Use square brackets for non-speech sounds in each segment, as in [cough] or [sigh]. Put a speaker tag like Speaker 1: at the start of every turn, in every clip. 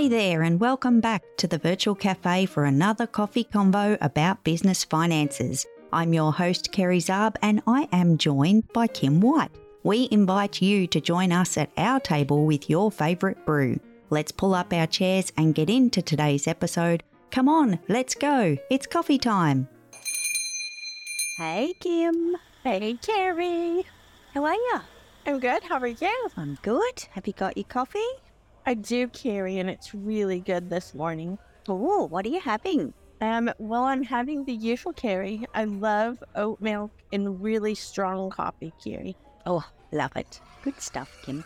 Speaker 1: Hey there, and welcome back to the Virtual Cafe for another coffee convo about business finances. I'm your host, Kerry Zarb, and I am joined by Kim White. We invite you to join us at our table with your favourite brew. Let's pull up our chairs and get into today's episode. Come on, let's go. It's coffee time. Hey, Kim.
Speaker 2: Hey, Kerry.
Speaker 1: How are you?
Speaker 2: I'm good. How are you?
Speaker 1: I'm good. Have you got your coffee?
Speaker 2: I do, Kerry, and it's really good this morning.
Speaker 1: Oh, what are you having?
Speaker 2: Um, well, I'm having the usual Kerry. I love oat milk and really strong coffee, Kerry.
Speaker 1: Oh, love it. Good stuff, Kim.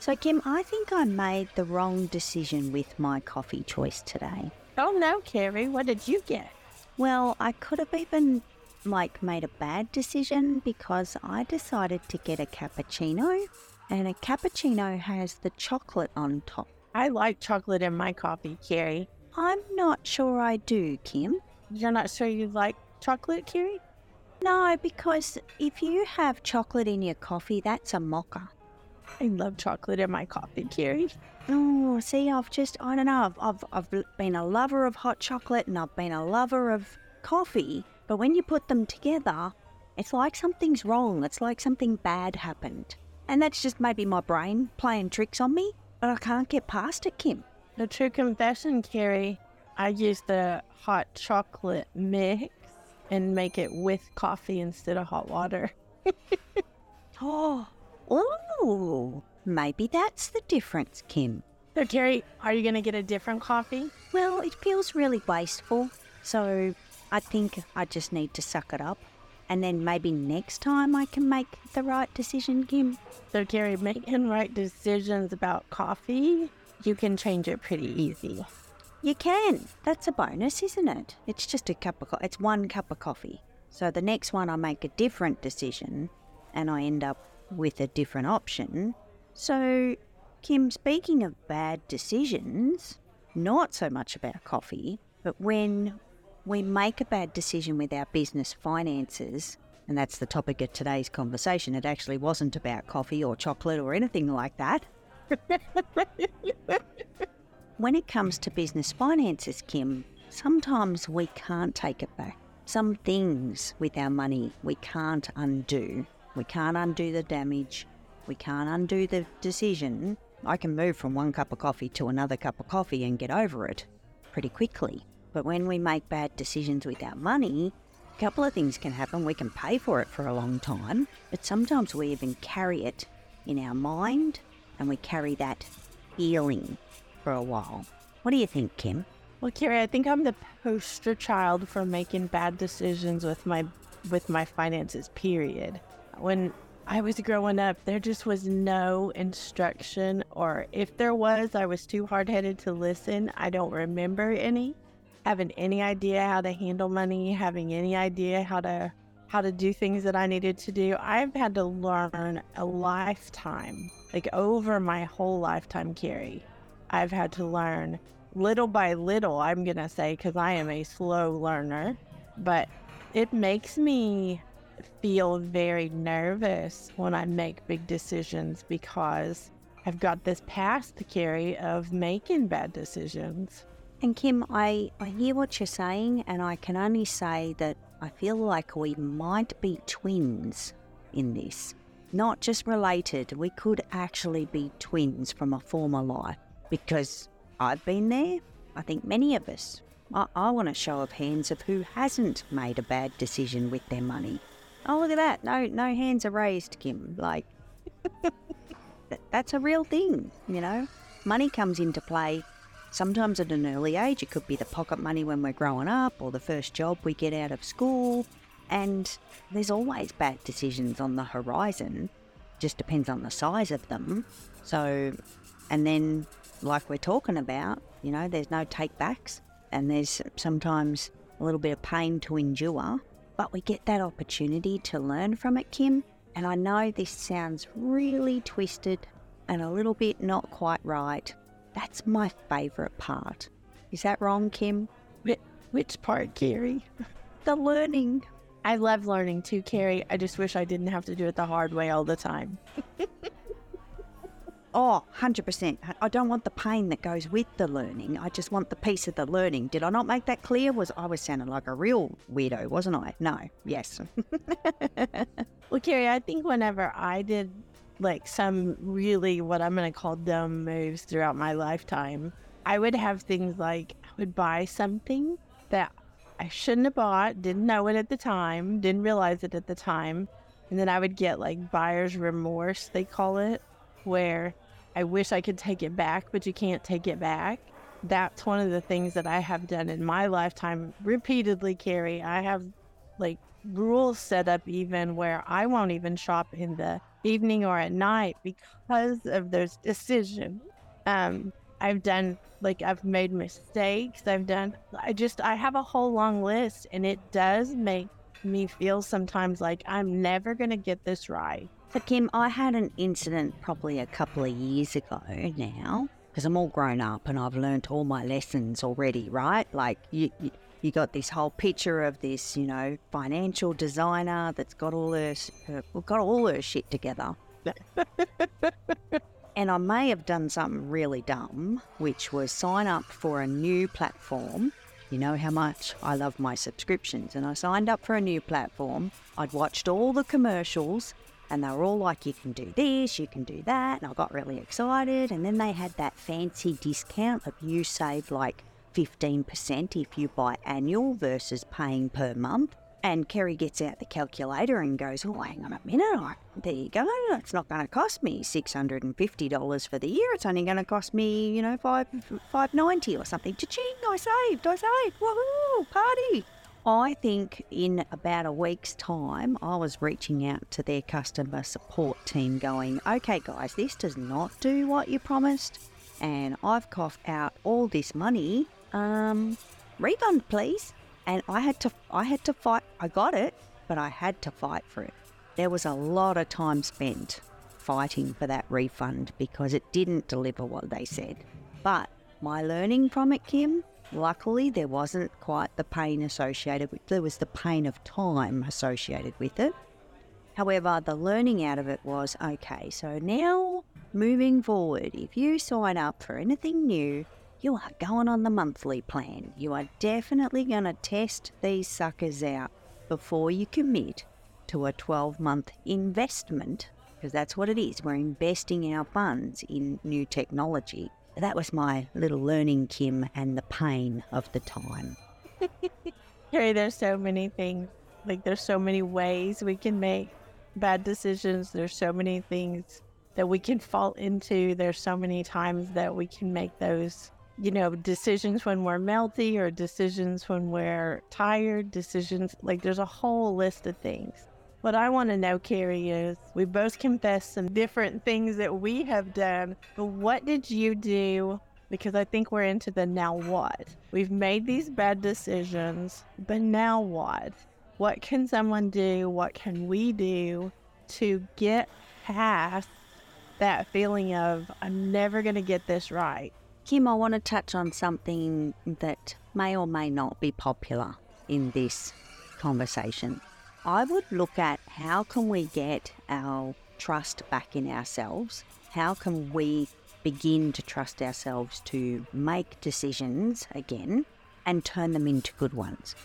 Speaker 1: So, Kim, I think I made the wrong decision with my coffee choice today.
Speaker 2: Oh no, Kerry, what did you get?
Speaker 1: Well, I could have even like made a bad decision because I decided to get a cappuccino and a cappuccino has the chocolate on top.
Speaker 2: I like chocolate in my coffee, Kerry.
Speaker 1: I'm not sure I do, Kim.
Speaker 2: You're not sure you like chocolate, Kerry?
Speaker 1: No, because if you have chocolate in your coffee, that's a mocha.
Speaker 2: I love chocolate in my coffee, Kerry.
Speaker 1: Oh, see, I've just, I don't know, I've, I've, I've been a lover of hot chocolate and I've been a lover of coffee, but when you put them together, it's like something's wrong. It's like something bad happened. And that's just maybe my brain playing tricks on me, but I can't get past it, Kim.
Speaker 2: The true confession, Kerry, I use the hot chocolate mix and make it with coffee instead of hot water. [laughs]
Speaker 1: oh, oh, maybe that's the difference, Kim.
Speaker 2: So, Kerry, are you going to get a different coffee?
Speaker 1: Well, it feels really wasteful. So I think I just need to suck it up. And then maybe next time I can make the right decision, Kim.
Speaker 2: So, Kerry, making right decisions about coffee, you can change it pretty easy.
Speaker 1: You can. That's a bonus, isn't it? It's just a cup of coffee. It's one cup of coffee. So the next one I make a different decision and I end up with a different option. So, Kim, speaking of bad decisions, not so much about coffee, but when we make a bad decision with our business finances, and that's the topic of today's conversation, it actually wasn't about coffee or chocolate or anything like that. [laughs] when it comes to business finances, Kim, sometimes we can't take it back. Some things with our money we can't undo. We can't undo the damage. We can't undo the decision. I can move from one cup of coffee to another cup of coffee and get over it pretty quickly. But when we make bad decisions with our money, a couple of things can happen. We can pay for it for a long time, but sometimes we even carry it in our mind and we carry that feeling for a while. What do you think, Kim?
Speaker 2: Well, Kerry, I think I'm the poster child for making bad decisions with my with my finances. Period. When I was growing up, there just was no instruction, or if there was, I was too hard headed to listen. I don't remember any having any idea how to handle money, having any idea how to how to do things that I needed to do. I've had to learn a lifetime, like over my whole lifetime, Kerry. I've had to learn little by little, I'm going to say, because I am a slow learner, but it makes me feel very nervous when I make big decisions because I've got this past to carry of making bad decisions.
Speaker 1: And Kim, I, I hear what you're saying, and I can only say that I feel like we might be twins in this. Not just related, we could actually be twins from a former life because I've been there. I think many of us. I, I want a show of hands of who hasn't made a bad decision with their money. Oh, look at that. No, no hands are raised, Kim. Like, [laughs] that's a real thing, you know? Money comes into play Sometimes at an early age, it could be the pocket money when we're growing up or the first job we get out of school. And there's always bad decisions on the horizon, just depends on the size of them. So, and then, like we're talking about, you know, there's no take backs and there's sometimes a little bit of pain to endure, but we get that opportunity to learn from it, Kim. And I know this sounds really twisted and a little bit not quite right, that's my favourite part. Is that wrong, Kim?
Speaker 2: Which part, Kerry? [laughs]
Speaker 1: the learning.
Speaker 2: I love learning too, Kerry. I just wish I didn't have to do it the hard way all the time. [laughs]
Speaker 1: Oh, 100%. I don't want the pain that goes with the learning. I just want the piece of the learning. Did I not make that clear? Was I was sounding like a real weirdo, wasn't I? No. Yes. [laughs]
Speaker 2: well, Kerry, I think whenever I did like some really what I'm going to call dumb moves throughout my lifetime, I would have things like I would buy something that I shouldn't have bought, didn't know it at the time, didn't realize it at the time. And then I would get like buyer's remorse, they call it, where I wish I could take it back, but you can't take it back. That's one of the things that I have done in my lifetime repeatedly, Kerry. I have like rules set up even where I won't even shop in the evening or at night because of those decisions. Um, I've done like I've made mistakes. I've done I just I have a whole long list and it does make me feel sometimes like I'm never gonna get this right.
Speaker 1: So, Kim, I had an incident probably a couple of years ago now, because I'm all grown up and I've learnt all my lessons already, right? Like, you, you, you got this whole picture of this, you know, financial designer that's got all her, her got all her shit together. [laughs] and I may have done something really dumb, which was sign up for a new platform. You know how much I love my subscriptions, and I signed up for a new platform. I'd watched all the commercials and they were all like, you can do this, you can do that. And I got really excited. And then they had that fancy discount of you save like 15% if you buy annual versus paying per month. And Kerry gets out the calculator and goes, Oh, hang on a minute. There you go. It's not going to cost me $650 for the year. It's only going to cost me, you know, five, 590 or something. Cha-ching, I saved, I saved. Woohoo, party. I think in about a week's time, I was reaching out to their customer support team going, okay, guys, this does not do what you promised, and I've coughed out all this money. Um, refund, please. And I had to, I had to fight. I got it, but I had to fight for it. There was a lot of time spent fighting for that refund because it didn't deliver what they said. But my learning from it, Kim, Luckily, there wasn't quite the pain associated with there was the pain of time associated with it. However, the learning out of it was okay, so now moving forward, if you sign up for anything new, you are going on the monthly plan. You are definitely going to test these suckers out before you commit to a 12 month investment, because that's what it is. We're investing our funds in new technology that was my little learning, Kim, and the pain of the time. [laughs]
Speaker 2: Kerry, there's so many things. Like, there's so many ways we can make bad decisions. There's so many things that we can fall into. There's so many times that we can make those, you know, decisions when we're melty or decisions when we're tired, decisions like there's a whole list of things. What I want to know, Kerry, is we both confessed some different things that we have done, but what did you do? Because I think we're into the now what. We've made these bad decisions, but now what? What can someone do? What can we do to get past that feeling of, I'm never going to get this right?
Speaker 1: Kim, I want to touch on something that may or may not be popular in this conversation. I would look at how can we get our trust back in ourselves? How can we begin to trust ourselves to make decisions again and turn them into good ones?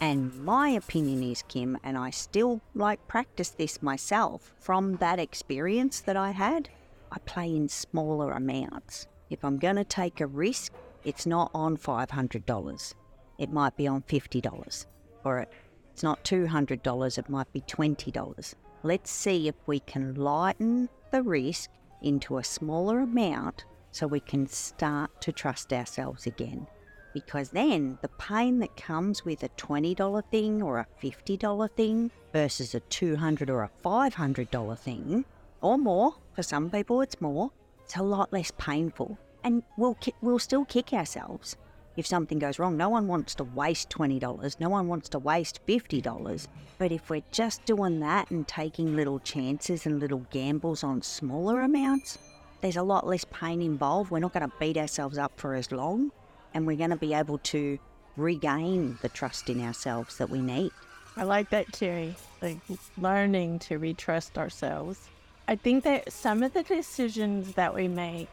Speaker 1: And my opinion is, Kim, and I still like practice this myself from that experience that I had, I play in smaller amounts. If I'm going to take a risk, it's not on $500. It might be on $50 or it's not $200, it might be $20. Let's see if we can lighten the risk into a smaller amount so we can start to trust ourselves again. Because then the pain that comes with a $20 thing or a $50 thing versus a 200 or a $500 thing, or more, for some people it's more, it's a lot less painful. And we'll, we'll still kick ourselves if something goes wrong. No one wants to waste $20, no one wants to waste $50. But if we're just doing that and taking little chances and little gambles on smaller amounts, there's a lot less pain involved. We're not going to beat ourselves up for as long, and we're going to be able to regain the trust in ourselves that we need.
Speaker 2: I like that, Kerry. Like learning to retrust ourselves. I think that some of the decisions that we make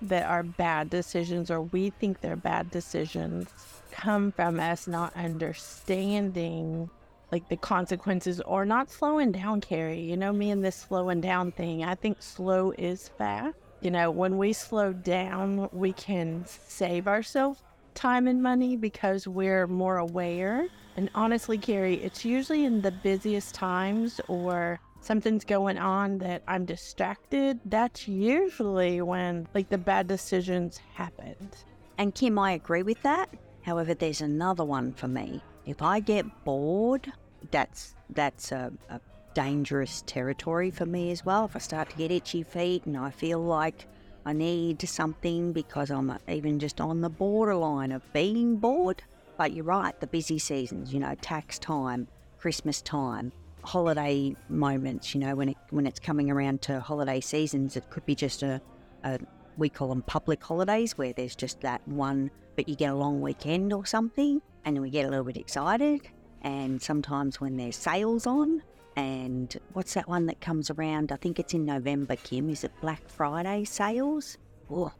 Speaker 2: that are bad decisions or we think they're bad decisions come from us not understanding like the consequences or not slowing down, Kerry. You know, me and this slowing down thing, I think slow is fast. You know, when we slow down, we can save ourselves time and money because we're more aware. And honestly, Kerry, it's usually in the busiest times or something's going on that I'm distracted. That's usually when like the bad decisions happened.
Speaker 1: And Kim, I agree with that. However, there's another one for me. If I get bored, that's that's a, a dangerous territory for me as well. If I start to get itchy feet and I feel like I need something because I'm even just on the borderline of being bored. But you're right, the busy seasons, you know, tax time, Christmas time, holiday moments, you know, when it when it's coming around to holiday seasons, it could be just a, a we call them public holidays where there's just that one, but you get a long weekend or something, and we get a little bit excited. And sometimes when there's sales on, and what's that one that comes around? I think it's in November, Kim. Is it Black Friday sales? Oh,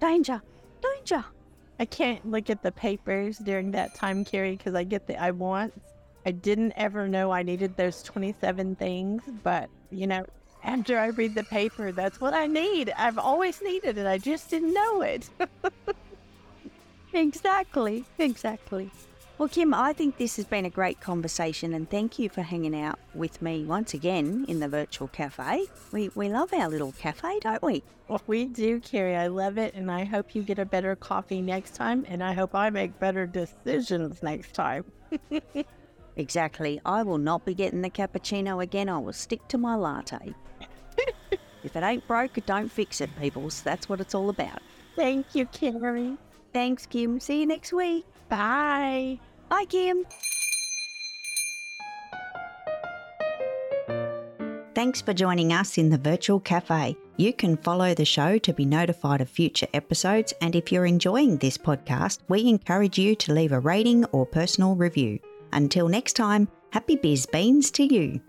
Speaker 1: danger, danger.
Speaker 2: I can't look at the papers during that time, Kerry, because I get the I want. I didn't ever know I needed those 27 things, but you know, after I read the paper, that's what I need. I've always needed it. I just didn't know it. [laughs]
Speaker 1: exactly, exactly. Well, Kim, I think this has been a great conversation and thank you for hanging out with me once again in the virtual cafe. We, we love our little cafe, don't we?
Speaker 2: Well, we do, Kerry. I love it and I hope you get a better coffee next time and I hope I make better decisions next time. [laughs]
Speaker 1: exactly. I will not be getting the cappuccino again. I will stick to my latte. [laughs] if it ain't broke, don't fix it, people. So that's what it's all about.
Speaker 2: Thank you, Kerry.
Speaker 1: Thanks, Kim. See you next week.
Speaker 2: Bye.
Speaker 1: Bye, Kim. Thanks for joining us in the virtual cafe. You can follow the show to be notified of future episodes, and if you're enjoying this podcast, we encourage you to leave a rating or personal review. Until next time, happy biz beans to you.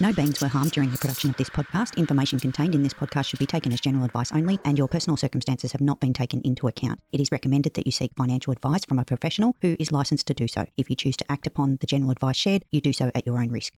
Speaker 1: No beings were harmed during the production of this podcast. Information contained in this podcast should be taken as general advice only, and your personal circumstances have not been taken into account. It is recommended that you seek financial advice from a professional who is licensed to do so. If you choose to act upon the general advice shared, you do so at your own risk.